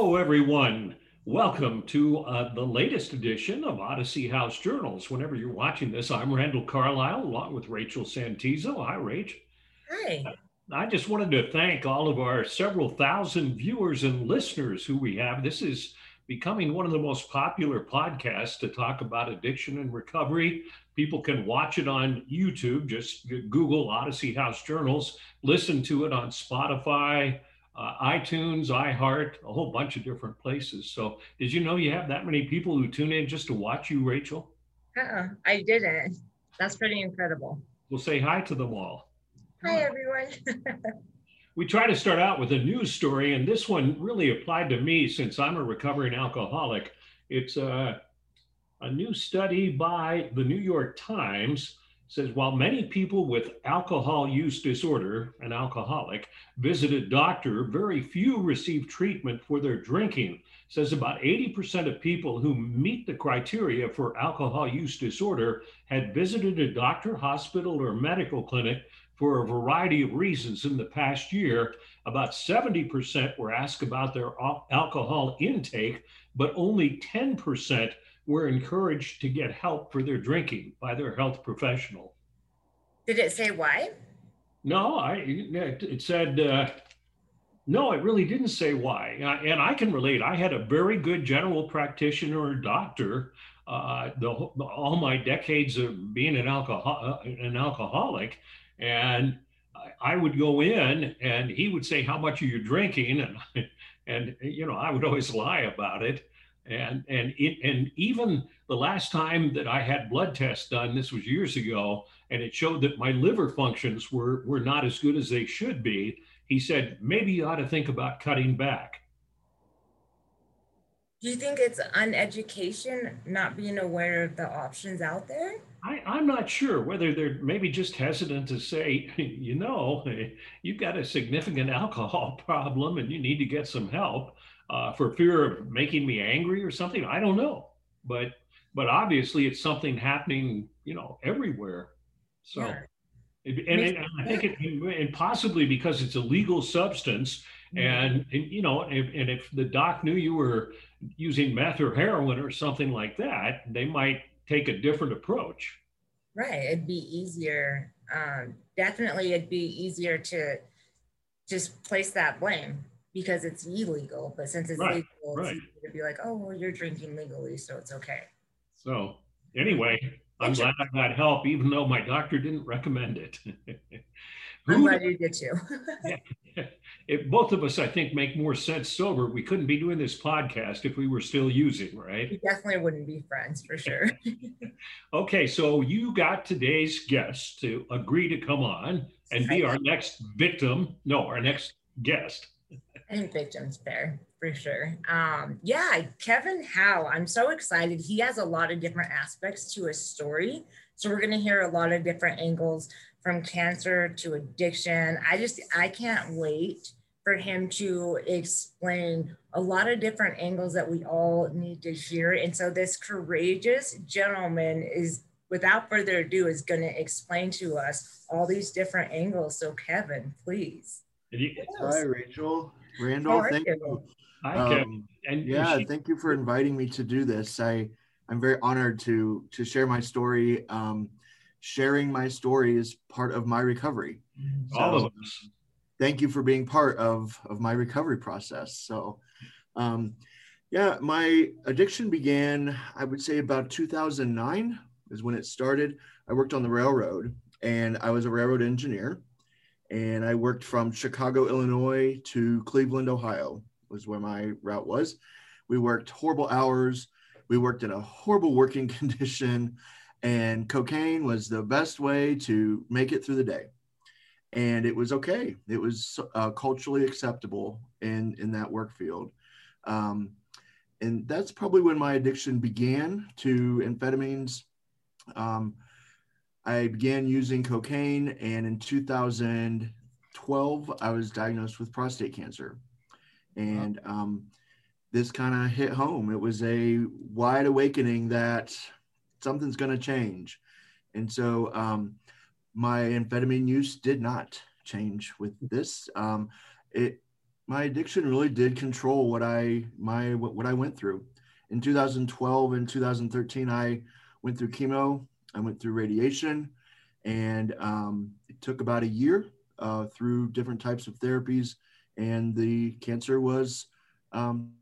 Hello, everyone. Welcome to uh, the latest edition of Odyssey House Journals. Whenever you're watching this, I'm Randall Carlisle along with Rachel Santizo. Hi, Rach. Hi. I just wanted to thank all of our several thousand viewers and listeners who we have. This is becoming one of the most popular podcasts to talk about addiction and recovery. People can watch it on YouTube. Just Google Odyssey House Journals, listen to it on Spotify, uh, iTunes, iHeart, a whole bunch of different places. So, did you know you have that many people who tune in just to watch you, Rachel? Uh-uh, I didn't. That's pretty incredible. We'll say hi to them all. Hi, everyone. we try to start out with a news story, and this one really applied to me since I'm a recovering alcoholic. It's a, a new study by the New York Times says while many people with alcohol use disorder, an alcoholic, visit a doctor, very few receive treatment for their drinking. Says about 80% of people who meet the criteria for alcohol use disorder had visited a doctor, hospital, or medical clinic for a variety of reasons in the past year. About 70% were asked about their alcohol intake, but only 10% were encouraged to get help for their drinking by their health professional. Did it say why? No, I it said uh, no. It really didn't say why, and I can relate. I had a very good general practitioner or doctor. Uh, the, all my decades of being an alcohol an alcoholic, and I would go in and he would say, "How much are you drinking?" and and you know I would always lie about it and and it, and even the last time that I had blood tests done, this was years ago, and it showed that my liver functions were were not as good as they should be. He said maybe you ought to think about cutting back. Do you think it's uneducation, not being aware of the options out there? I, I'm not sure whether they're maybe just hesitant to say, you know, you've got a significant alcohol problem and you need to get some help uh, for fear of making me angry or something. I don't know, but but obviously it's something happening, you know, everywhere. So, yeah. and, and, I think it, and possibly because it's a legal substance, mm-hmm. and, and you know, and, and if the doc knew you were using meth or heroin or something like that, they might take a different approach. Right. It'd be easier. Um, definitely, it'd be easier to just place that blame because it's illegal. But since it's right, legal, right. it's to be like, oh, well, you're drinking legally, so it's okay. So anyway, I'm glad I got help, even though my doctor didn't recommend it. I'm glad you did too. if both of us, I think, make more sense sober, we couldn't be doing this podcast if we were still using, right? We definitely wouldn't be friends for sure. okay, so you got today's guest to agree to come on and be our next victim. No, our next guest. I think victim's fair for sure. Um, yeah, Kevin Howe, I'm so excited. He has a lot of different aspects to his story. So we're going to hear a lot of different angles from cancer to addiction. I just, I can't wait for him to explain a lot of different angles that we all need to hear. And so this courageous gentleman is, without further ado, is going to explain to us all these different angles. So Kevin, please. Hi, Rachel. Randall, thank you. you. Hi, um, and yeah, she- thank you for inviting me to do this. I I'm very honored to to share my story. Um, sharing my story is part of my recovery. So, All of us. Thank you for being part of of my recovery process. So, um, yeah, my addiction began. I would say about 2009 is when it started. I worked on the railroad, and I was a railroad engineer and I worked from Chicago, Illinois to Cleveland, Ohio was where my route was. We worked horrible hours. We worked in a horrible working condition and cocaine was the best way to make it through the day. And it was okay. It was uh, culturally acceptable in, in that work field. Um, and that's probably when my addiction began to amphetamines. Um, I began using cocaine, and in 2012, I was diagnosed with prostate cancer. And um, this kind of hit home. It was a wide awakening that something's going to change. And so um, my amphetamine use did not change with this. Um, it my addiction really did control what I my what, what I went through. In 2012 and 2013, I went through chemo. I went through radiation, and um, it took about a year uh, through different types of therapies, and the cancer was. Um,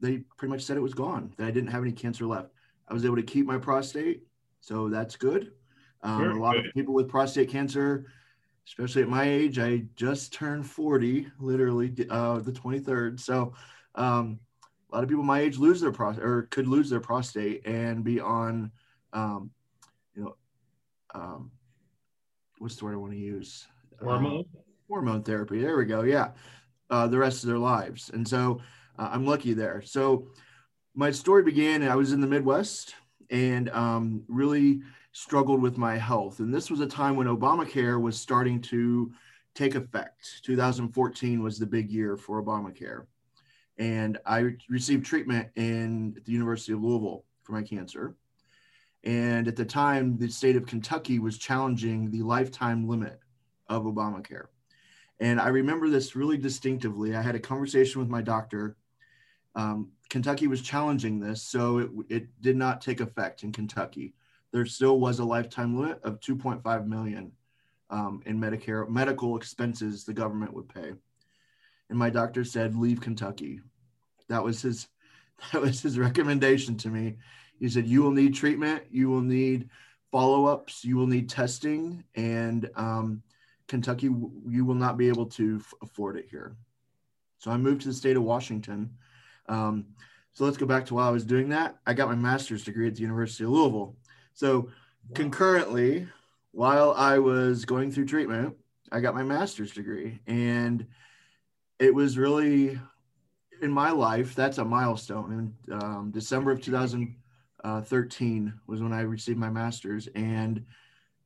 they pretty much said it was gone. That I didn't have any cancer left. I was able to keep my prostate, so that's good. Um, a lot good. of people with prostate cancer especially at my age. I just turned 40, literally uh, the 23rd. So um, a lot of people my age lose their prostate or could lose their prostate and be on, um, um, what's the word I want to use? Hormone. Um, hormone therapy. There we go. Yeah. Uh, the rest of their lives. And so uh, I'm lucky there. So my story began, I was in the Midwest and um, really struggled with my health. And this was a time when Obamacare was starting to take effect. 2014 was the big year for Obamacare. And I received treatment in the University of Louisville for my cancer. And at the time, the state of Kentucky was challenging the lifetime limit of Obamacare. And I remember this really distinctively. I had a conversation with my doctor. Um, Kentucky was challenging this, so it, it did not take effect in Kentucky there still was a lifetime limit of 2.5 million um, in Medicare medical expenses the government would pay. And my doctor said, leave Kentucky. That was his that was his recommendation to me. He said, you will need treatment, you will need follow-ups, you will need testing, and um, Kentucky, you will not be able to f- afford it here. So I moved to the state of Washington. Um, so let's go back to while I was doing that. I got my master's degree at the University of Louisville. So concurrently, while I was going through treatment, I got my master's degree. And it was really in my life, that's a milestone. In um, December of 2013 was when I received my master's. And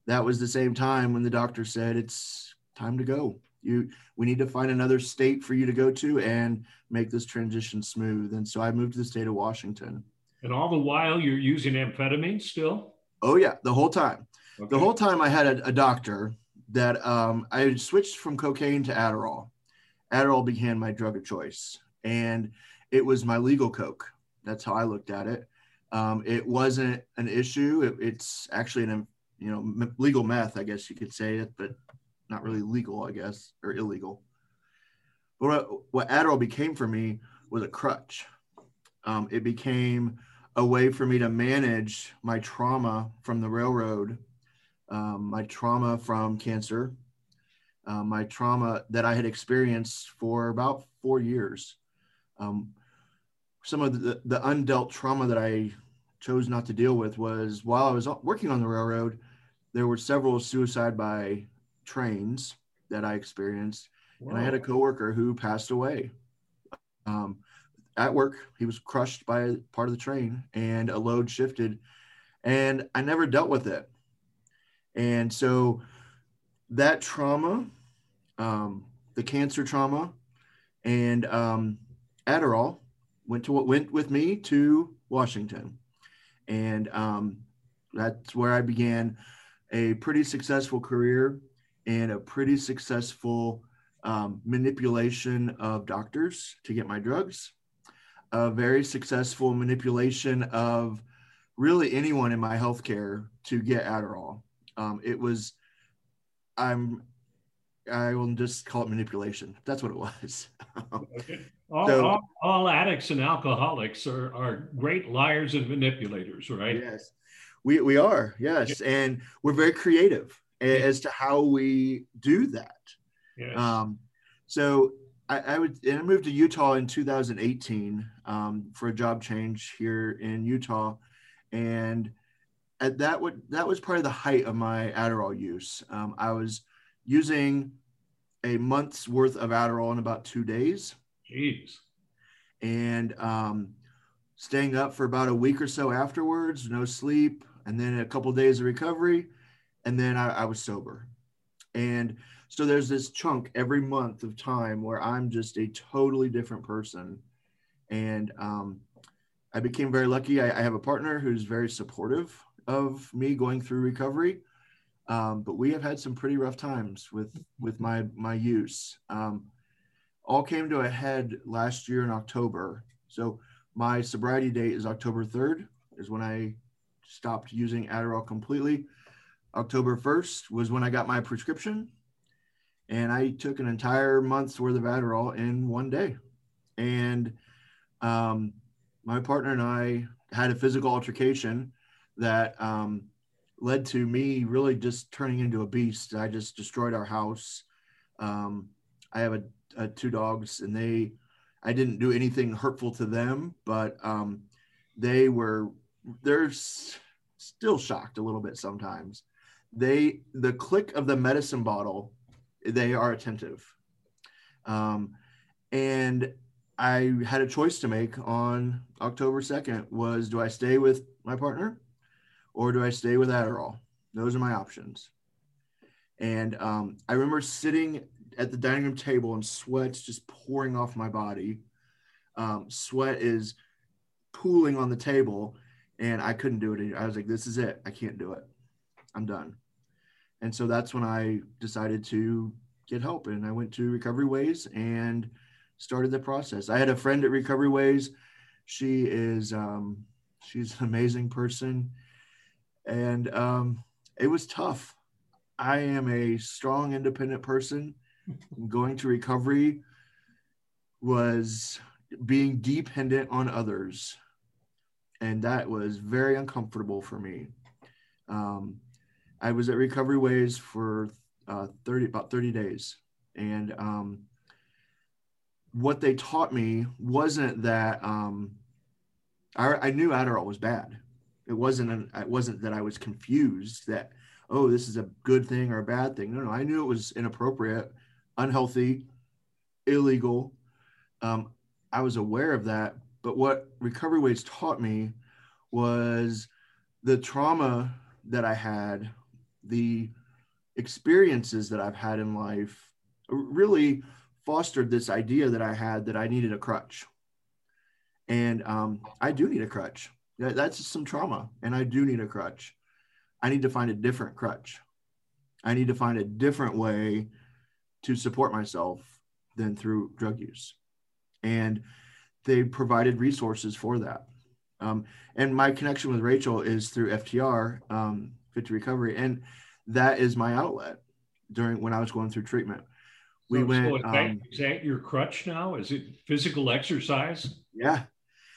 that was the same time when the doctor said, it's time to go. You, we need to find another state for you to go to and make this transition smooth. And so I moved to the state of Washington. And all the while you're using amphetamine still? Oh yeah, the whole time. Okay. The whole time I had a, a doctor that um, I switched from cocaine to Adderall. Adderall became my drug of choice, and it was my legal coke. That's how I looked at it. Um, it wasn't an issue. It, it's actually an you know legal meth, I guess you could say it, but not really legal, I guess, or illegal. But what, Adderall became for me was a crutch. Um, it became a way for me to manage my trauma from the railroad, um, my trauma from cancer, uh, my trauma that I had experienced for about four years. Um, some of the, the undealt trauma that I chose not to deal with was while I was working on the railroad, there were several suicide by trains that I experienced. Whoa. And I had a coworker who passed away. Um, at work. He was crushed by part of the train and a load shifted. And I never dealt with it. And so that trauma, um, the cancer trauma, and um, Adderall went to went with me to Washington. And um, that's where I began a pretty successful career and a pretty successful um, manipulation of doctors to get my drugs a very successful manipulation of really anyone in my healthcare to get Adderall. Um, it was, I'm, I will just call it manipulation. That's what it was. okay. All, so, all, all, addicts and alcoholics are, are great liars and manipulators, right? Yes, we, we are. Yes. And we're very creative as to how we do that. Yes. Um, so I, I would, and I moved to Utah in 2018 um, for a job change here in Utah, and at that would that was probably the height of my Adderall use. Um, I was using a month's worth of Adderall in about two days. Jeez. And um, staying up for about a week or so afterwards, no sleep, and then a couple of days of recovery, and then I, I was sober. And so there's this chunk every month of time where I'm just a totally different person. And um, I became very lucky. I, I, have a partner who's very supportive of me going through recovery. Um, but we have had some pretty rough times with with my my use. Um, all came to a head last year in October. So my sobriety date is October 3rd, is when I stopped using Adderall completely. October 1st was when I got my prescription. And I took an entire month's worth of Adderall in one day. And um, my partner and I had a physical altercation that um, led to me really just turning into a beast. I just destroyed our house. Um, I have a, a, two dogs, and they, I didn't do anything hurtful to them, but um, they were, they're still shocked a little bit sometimes. They, the click of the medicine bottle, they are attentive. Um, and I had a choice to make on October 2nd was do I stay with my partner or do I stay with Adderall? Those are my options. And um, I remember sitting at the dining room table and sweat's just pouring off my body. Um, sweat is pooling on the table, and I couldn't do it. Anymore. I was like, this is it. I can't do it. I'm done. And so that's when I decided to get help. And I went to Recovery Ways and started the process. I had a friend at Recovery Ways. She is, um, she's an amazing person and um, it was tough. I am a strong, independent person. Going to recovery was being dependent on others, and that was very uncomfortable for me. Um, I was at Recovery Ways for uh, 30 about 30 days, and um, what they taught me wasn't that um, I, I knew Adderall was bad it wasn't an, it wasn't that I was confused that oh this is a good thing or a bad thing. No, no, I knew it was inappropriate, unhealthy, illegal. Um, I was aware of that, but what Recovery Ways taught me was the trauma that I had, the experiences that I've had in life, really fostered this idea that I had that I needed a crutch. And um, I do need a crutch that's some trauma and i do need a crutch i need to find a different crutch i need to find a different way to support myself than through drug use. And they provided resources for that. Um, and my connection with rachel is through ftr um, fit to recovery. And that is my outlet during when i was going through treatment. We so, went so is, that, um, is that your crutch now? Is it physical exercise? Yeah.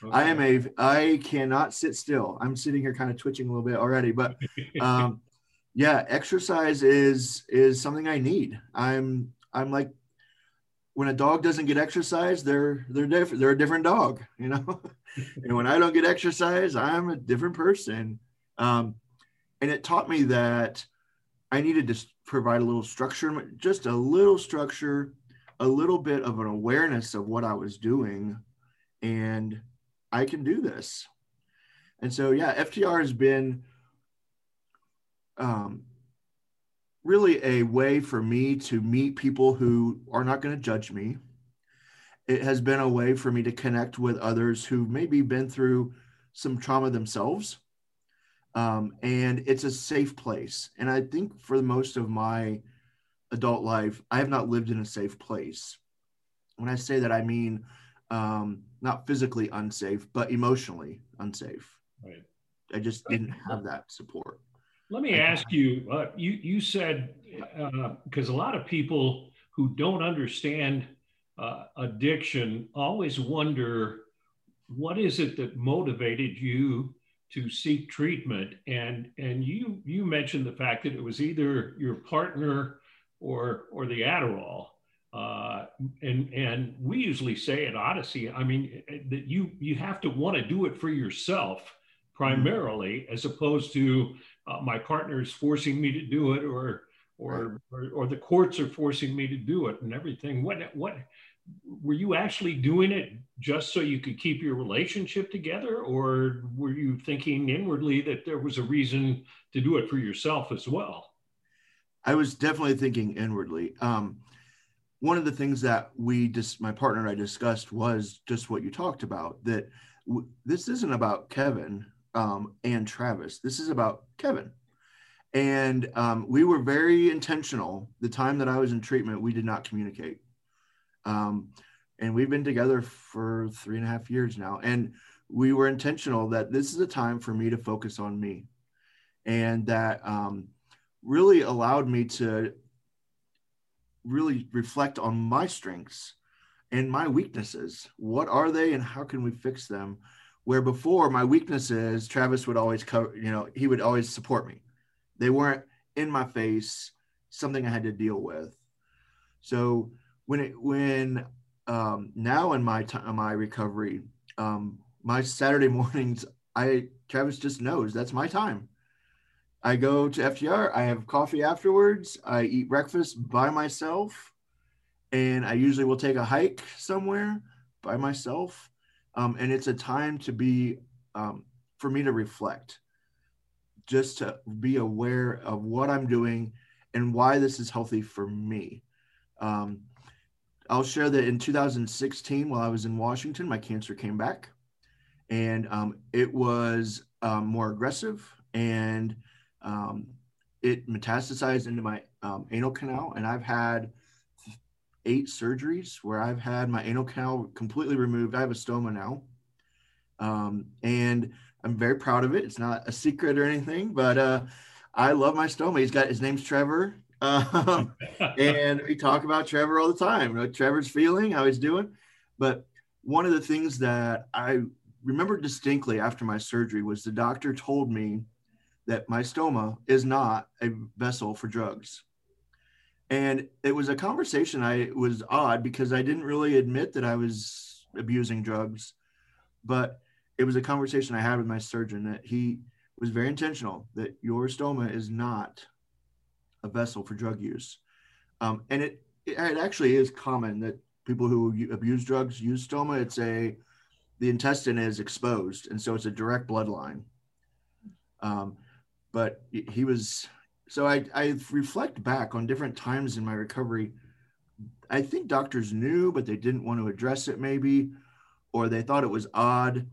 Okay. I am a I cannot sit still. I'm sitting here kind of twitching a little bit already, but um, yeah, exercise is is something I need. I'm I'm like when a dog doesn't get exercise, they're they're different. They're a different dog, you know. and when I don't get exercise, I'm a different person. Um, and it taught me that I needed to provide a little structure, just a little structure, a little bit of an awareness of what I was doing, and I can do this. And so, yeah, FTR has been um, really a way for me to meet people who are not going to judge me. It has been a way for me to connect with others who've maybe been through some trauma themselves. Um, and it's a safe place. And I think for most of my adult life, I have not lived in a safe place. When I say that, I mean um, not physically unsafe, but emotionally unsafe. Right. I just didn't have that support. Let me ask you, uh, you, you said, because uh, a lot of people who don't understand uh, addiction always wonder, what is it that motivated you to seek treatment? And, and you, you mentioned the fact that it was either your partner or, or the Adderall. Uh, and and we usually say at Odyssey, I mean that you you have to want to do it for yourself primarily, mm-hmm. as opposed to uh, my partner's forcing me to do it, or or, or or the courts are forcing me to do it, and everything. What what were you actually doing it just so you could keep your relationship together, or were you thinking inwardly that there was a reason to do it for yourself as well? I was definitely thinking inwardly. Um, one of the things that we just my partner and I discussed was just what you talked about that w- this isn't about Kevin um, and Travis. This is about Kevin. And um, we were very intentional. The time that I was in treatment, we did not communicate. Um, and we've been together for three and a half years now. And we were intentional that this is a time for me to focus on me. And that um, really allowed me to really reflect on my strengths and my weaknesses. What are they and how can we fix them? Where before my weaknesses, Travis would always cover, you know, he would always support me. They weren't in my face, something I had to deal with. So when it when um, now in my time my recovery, um, my Saturday mornings, I Travis just knows that's my time. I go to FTR, I have coffee afterwards, I eat breakfast by myself, and I usually will take a hike somewhere by myself. Um, and it's a time to be, um, for me to reflect, just to be aware of what I'm doing and why this is healthy for me. Um, I'll share that in 2016, while I was in Washington, my cancer came back and um, it was um, more aggressive and um, it metastasized into my anal canal, and I've had eight surgeries where I've had my anal canal completely removed. I have a stoma now, um, and I'm very proud of it. It's not a secret or anything, but uh, I love my stoma. He's got his name's Trevor, um, and we talk about Trevor all the time. Know, Trevor's feeling, how he's doing. But one of the things that I remember distinctly after my surgery was the doctor told me that my stoma is not a vessel for drugs. And it was a conversation I was odd because I didn't really admit that I was abusing drugs, but it was a conversation I had with my surgeon that he was very intentional that your stoma is not a vessel for drug use. Um, and it, it actually is common that people who abuse drugs use stoma. It's a, the intestine is exposed. And so it's a direct bloodline. Um, but he was so I, I reflect back on different times in my recovery. I think doctors knew but they didn't want to address it maybe or they thought it was odd.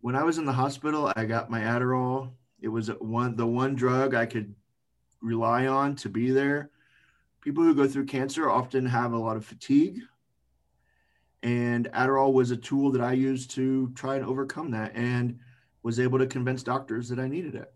When i was in the hospital i got my adderall. It was one the one drug i could rely on to be there. People who go through cancer often have a lot of fatigue and adderall was a tool that i used to try and overcome that and was able to convince doctors that i needed it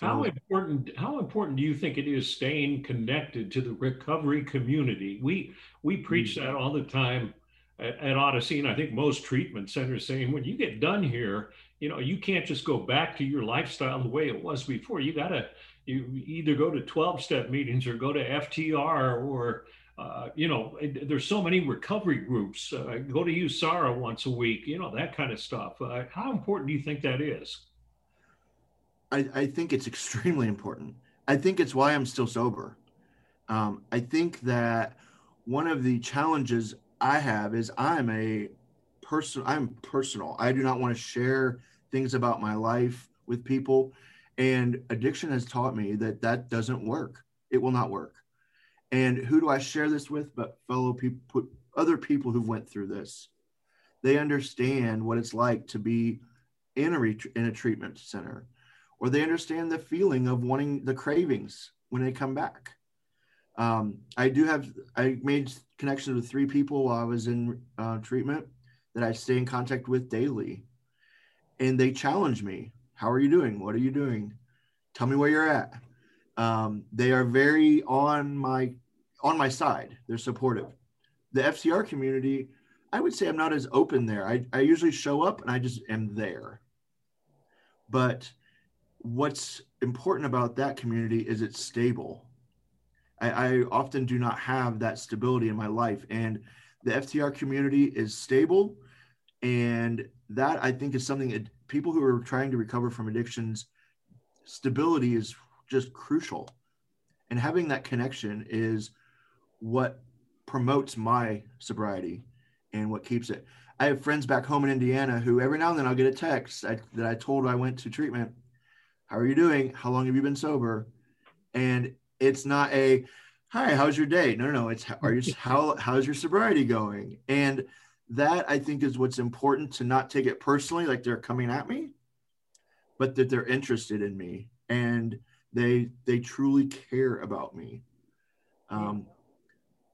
how important how important do you think it is staying connected to the recovery community? We we preach mm. that all the time at, at Odyssey, and I think most treatment centers saying when you get done here, you know, you can't just go back to your lifestyle the way it was before. You gotta you either go to 12 step meetings or go to FTR or uh, you know, there's so many recovery groups. Uh, go to USARA once a week, you know, that kind of stuff. Uh, how important do you think that is? I, I think it's extremely important. I think it's why I'm still sober. Um, I think that one of the challenges I have is I'm a person. I'm personal. I do not want to share things about my life with people, and addiction has taught me that that doesn't work. It will not work. And who do I share this with? But fellow people, other people who went through this. They understand what it's like to be in a in a treatment center or they understand the feeling of wanting the cravings when they come back. Um, I do have, I made connections with three people while I was in uh, treatment that I stay in contact with daily. And they challenge me. How are you doing? What are you doing? Tell me where you're at. Um, they are very on my on my side. They're supportive. The FTR community, I would say I'm not as open there. I, I usually show up and I just am there. But what's important about that community is it's stable. I, I, often do not have that stability in my life, and the FTR community is stable, and that I think is something that people who are trying to recover from addictions, stability is just crucial, and having that connection is what promotes my sobriety and what keeps it. I have friends back home in Indiana who every now and then I'll get a text I, that I told I went to treatment how are you doing? How long have you been sober? And it's not a, hi, how's your day? No, no, no. It's are you how how's your sobriety going? And that I think is what's important to not take it personally, like they're coming at me, but that they're interested in me and they they truly care about me. Um,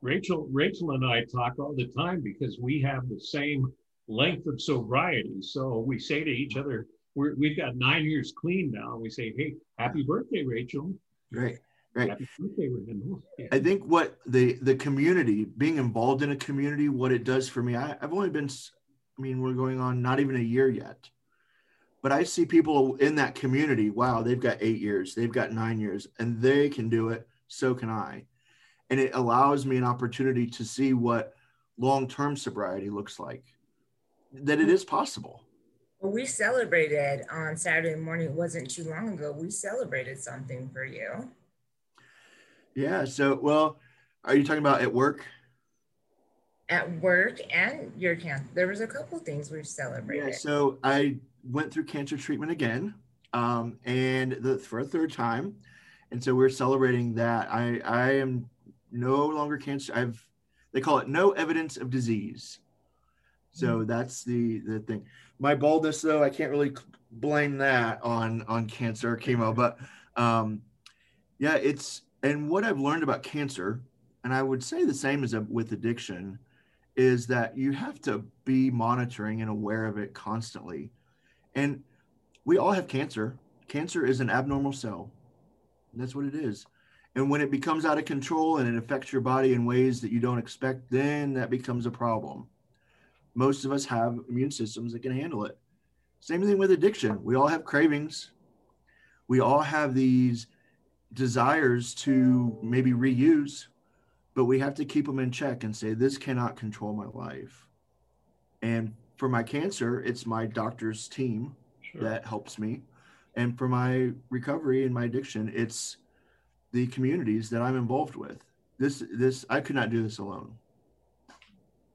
Rachel, Rachel and I talk all the time because we have the same length of sobriety. So we say to each other, we're, we've got nine years clean now. We say, hey, happy birthday, Rachel. Right. Right. Happy birthday. Yeah. I think what the the community, being involved in a community, what it does for me. I, I've only been, I mean, we're going on not even a year yet, but I see people in that community. Wow, they've got eight years, they've got nine years, and they can do it. So can I, and it allows me an opportunity to see what long term sobriety looks like. That it is possible. We celebrated on Saturday morning. It wasn't too long ago. We celebrated something for you. Yeah. So, well, are you talking about at work? At work and your cancer. There was a couple things we've celebrated. Yeah. So I went through cancer treatment again, um, and the, for a third time, and so we're celebrating that. I I am no longer cancer. I've they call it no evidence of disease. So mm-hmm. that's the the thing. My baldness, though, I can't really blame that on on cancer or chemo, but um, yeah, it's and what I've learned about cancer, and I would say the same as with addiction, is that you have to be monitoring and aware of it constantly. And we all have cancer. Cancer is an abnormal cell. That's what it is. And when it becomes out of control and it affects your body in ways that you don't expect, then that becomes a problem. Most of us have immune systems that can handle it. Same thing with addiction. We all have cravings. We all have these desires to maybe reuse, but we have to keep them in check and say, this cannot control my life. And for my cancer, it's my doctor's team sure. that helps me. And for my recovery and my addiction, it's the communities that I'm involved with. This, this, I could not do this alone.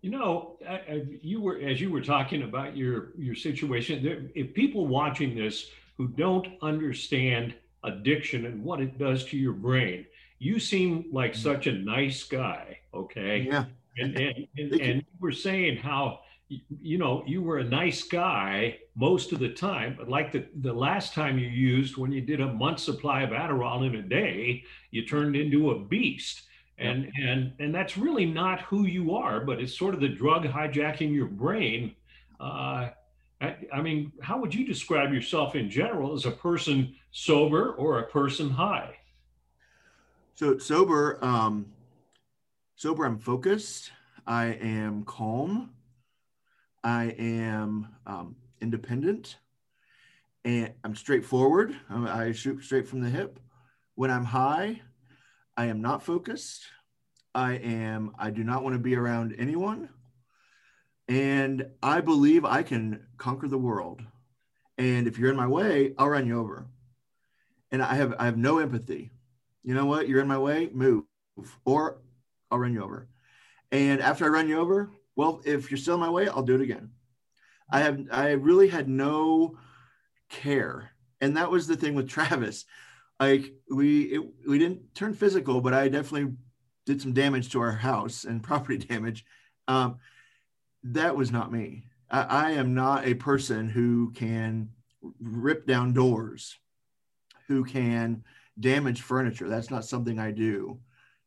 You know, I, I, you were as you were talking about your your situation. There, if people watching this who don't understand addiction and what it does to your brain. You seem like mm. such a nice guy, okay? Yeah. And and, and, and you were saying how you know you were a nice guy most of the time, but like the, the last time you used when you did a month supply of Adderall in a day, you turned into a beast. And and and that's really not who you are, but it's sort of the drug hijacking your brain. Uh, I, I mean, how would you describe yourself in general as a person sober or a person high? So sober, um, sober, I'm focused. I am calm. I am um, independent, and I'm straightforward. I shoot straight from the hip. When I'm high, I am not focused. I am. I do not want to be around anyone and I believe I can conquer the world. And if you're in my way, I'll run you over. And I have I have no empathy. You know what? You're in my way, move, or I'll run you over. And after I run you over, well, if you're still in my way, I'll do it again. I have I really had no care, and that was the thing with Travis. Like we it, we didn't turn physical, but I definitely did some damage to our house and property damage. Um, that was not me. I, I am not a person who can rip down doors, who can damage furniture. That's not something I do.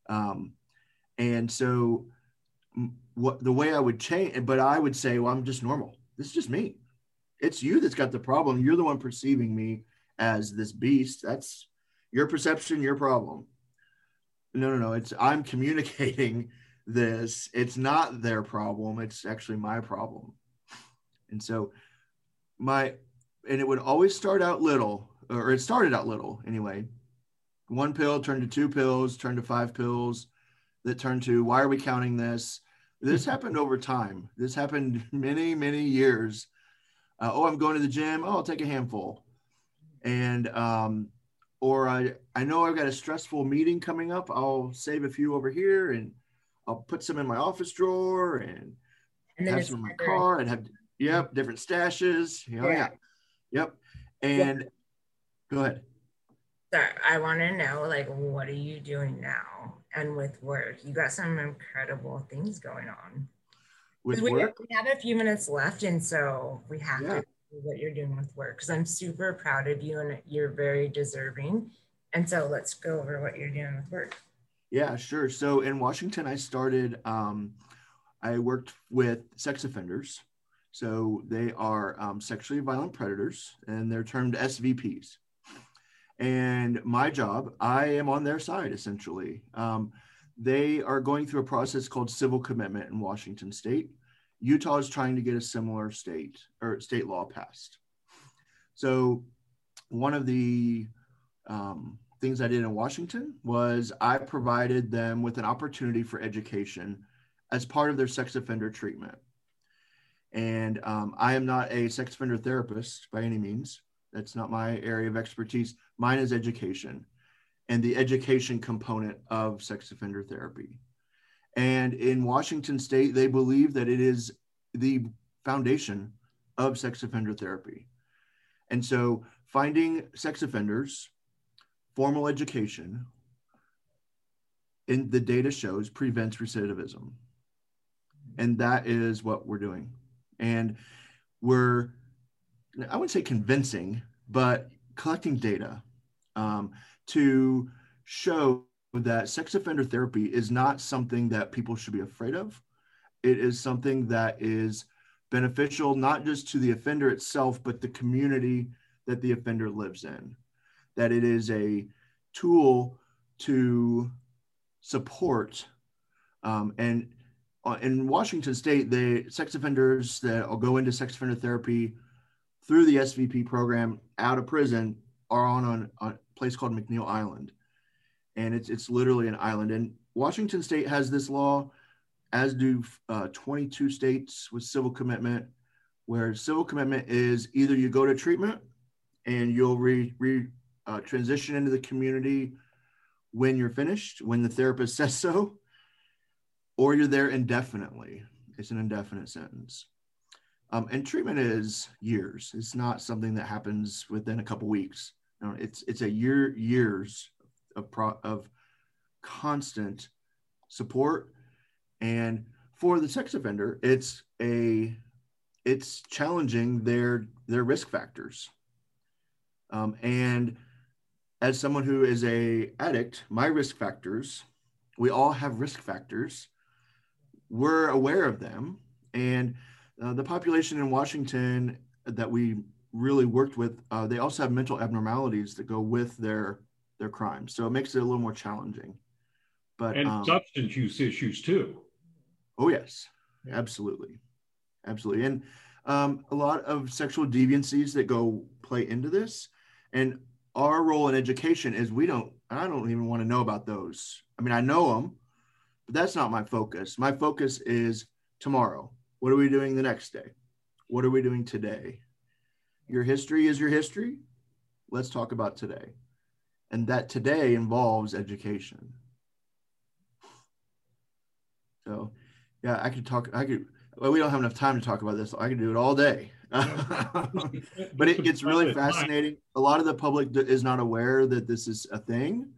Um, and so, what the way I would change, but I would say, well, I'm just normal. This is just me. It's you that's got the problem. You're the one perceiving me as this beast. That's your perception, your problem. No, no, no. It's I'm communicating this. It's not their problem. It's actually my problem. And so my and it would always start out little, or it started out little anyway. One pill turned to two pills, turned to five pills, that turned to why are we counting this? This happened over time. This happened many, many years. Uh, oh, I'm going to the gym. Oh, I'll take a handful. And um, or I I know I've got a stressful meeting coming up. I'll save a few over here and I'll put some in my office drawer and, and have some in my car and have yep different stashes. You know, yeah. yeah. Yep. And yeah. go ahead. So I want to know, like, what are you doing now? And with work, you got some incredible things going on. With we, work, we have a few minutes left, and so we have yeah. to what you're doing with work. Because I'm super proud of you, and you're very deserving. And so let's go over what you're doing with work. Yeah, sure. So in Washington, I started, um, I worked with sex offenders. So they are um, sexually violent predators and they're termed SVPs. And my job, I am on their side essentially. Um, they are going through a process called civil commitment in Washington state. Utah is trying to get a similar state or state law passed. So one of the um, things I did in Washington was I provided them with an opportunity for education as part of their sex offender treatment. And um, I am not a sex offender therapist by any means. That's not my area of expertise. Mine is education and the education component of sex offender therapy. And in Washington state, they believe that it is the foundation of sex offender therapy. And so finding sex offenders, formal education, in the data shows prevents recidivism. And that is what we're doing. And we're, I wouldn't say convincing, but collecting data um, to show that sex offender therapy is not something that people should be afraid of. It is something that is beneficial not just to the offender itself, but the community that the offender lives in. That it is a tool to support. Um, and uh, in Washington State, the sex offenders that go into sex offender therapy through the SVP program out of prison are on, on, on a place called McNeil Island. And it's, it's literally an island. And Washington State has this law, as do uh, 22 states with civil commitment, where civil commitment is either you go to treatment and you'll re, re uh, transition into the community when you're finished, when the therapist says so, or you're there indefinitely. It's an indefinite sentence. Um, and treatment is years. It's not something that happens within a couple weeks. No, it's it's a year years of pro, of constant support. And for the sex offender, it's a it's challenging their their risk factors. Um, and as someone who is a addict, my risk factors, we all have risk factors. We're aware of them, and uh, the population in Washington that we really worked with, uh, they also have mental abnormalities that go with their their crimes, so it makes it a little more challenging. But and um, substance use issues too. Oh yes, absolutely, absolutely, and um, a lot of sexual deviancies that go play into this. And our role in education is we don't. I don't even want to know about those. I mean, I know them, but that's not my focus. My focus is tomorrow. What are we doing the next day? What are we doing today? Your history is your history. Let's talk about today. And that today involves education. So, yeah, I could talk. I could. Well, we don't have enough time to talk about this. I could do it all day. but it, it's really fascinating. A lot of the public is not aware that this is a thing.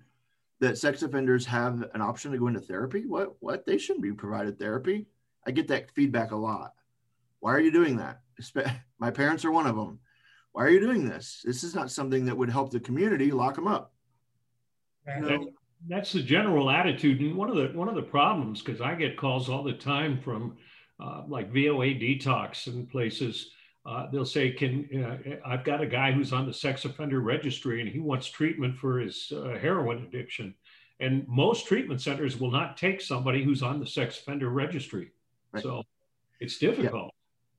That sex offenders have an option to go into therapy. What? What? They shouldn't be provided therapy. I get that feedback a lot. Why are you doing that? My parents are one of them. Why are you doing this? This is not something that would help the community. Lock them up. No. That's the general attitude, and one of the one of the problems because I get calls all the time from uh, like VOA detox and places. Uh, they'll say, "Can uh, I've got a guy who's on the sex offender registry and he wants treatment for his uh, heroin addiction?" And most treatment centers will not take somebody who's on the sex offender registry. Right. So it's difficult.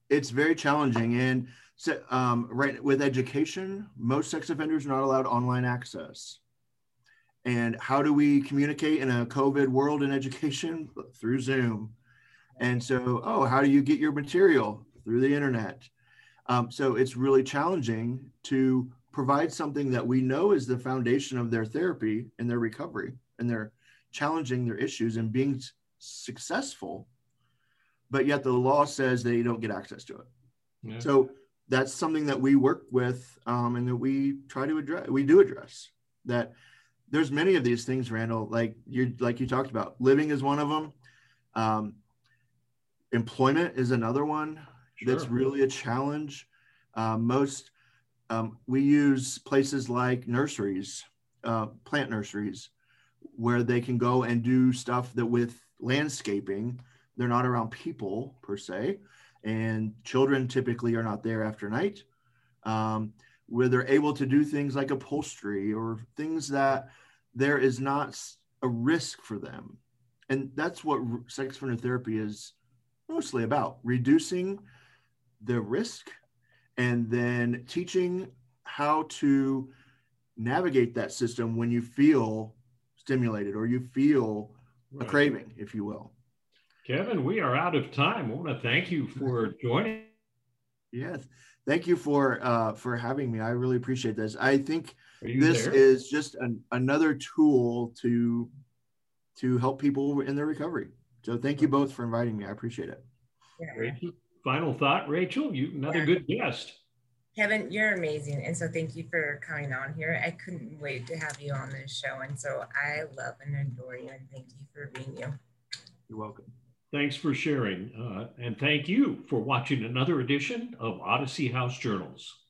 Yeah. It's very challenging. And so, um, right with education, most sex offenders are not allowed online access. And how do we communicate in a COVID world in education? Through Zoom. And so, oh, how do you get your material? Through the internet. Um, so it's really challenging to provide something that we know is the foundation of their therapy and their recovery and they're challenging their issues and being successful but yet the law says they don't get access to it. Yeah. So that's something that we work with um, and that we try to address. We do address that. There's many of these things, Randall. Like you, like you talked about, living is one of them. Um, employment is another one sure. that's really a challenge. Uh, most um, we use places like nurseries, uh, plant nurseries, where they can go and do stuff that with landscaping, they're not around people per se, and children typically are not there after night. Um, where they're able to do things like upholstery or things that there is not a risk for them. And that's what sex offender therapy is mostly about reducing the risk and then teaching how to navigate that system when you feel stimulated or you feel right. a craving, if you will. Kevin, we are out of time. I want to thank you for joining. Yes, thank you for uh, for having me. I really appreciate this. I think this there? is just an, another tool to to help people in their recovery. So thank you both for inviting me. I appreciate it. Rachel, final thought, Rachel. You another yeah. good guest. Kevin, you're amazing. And so thank you for coming on here. I couldn't wait to have you on this show. And so I love and adore you. And thank you for being you. You're welcome. Thanks for sharing. Uh, and thank you for watching another edition of Odyssey House Journals.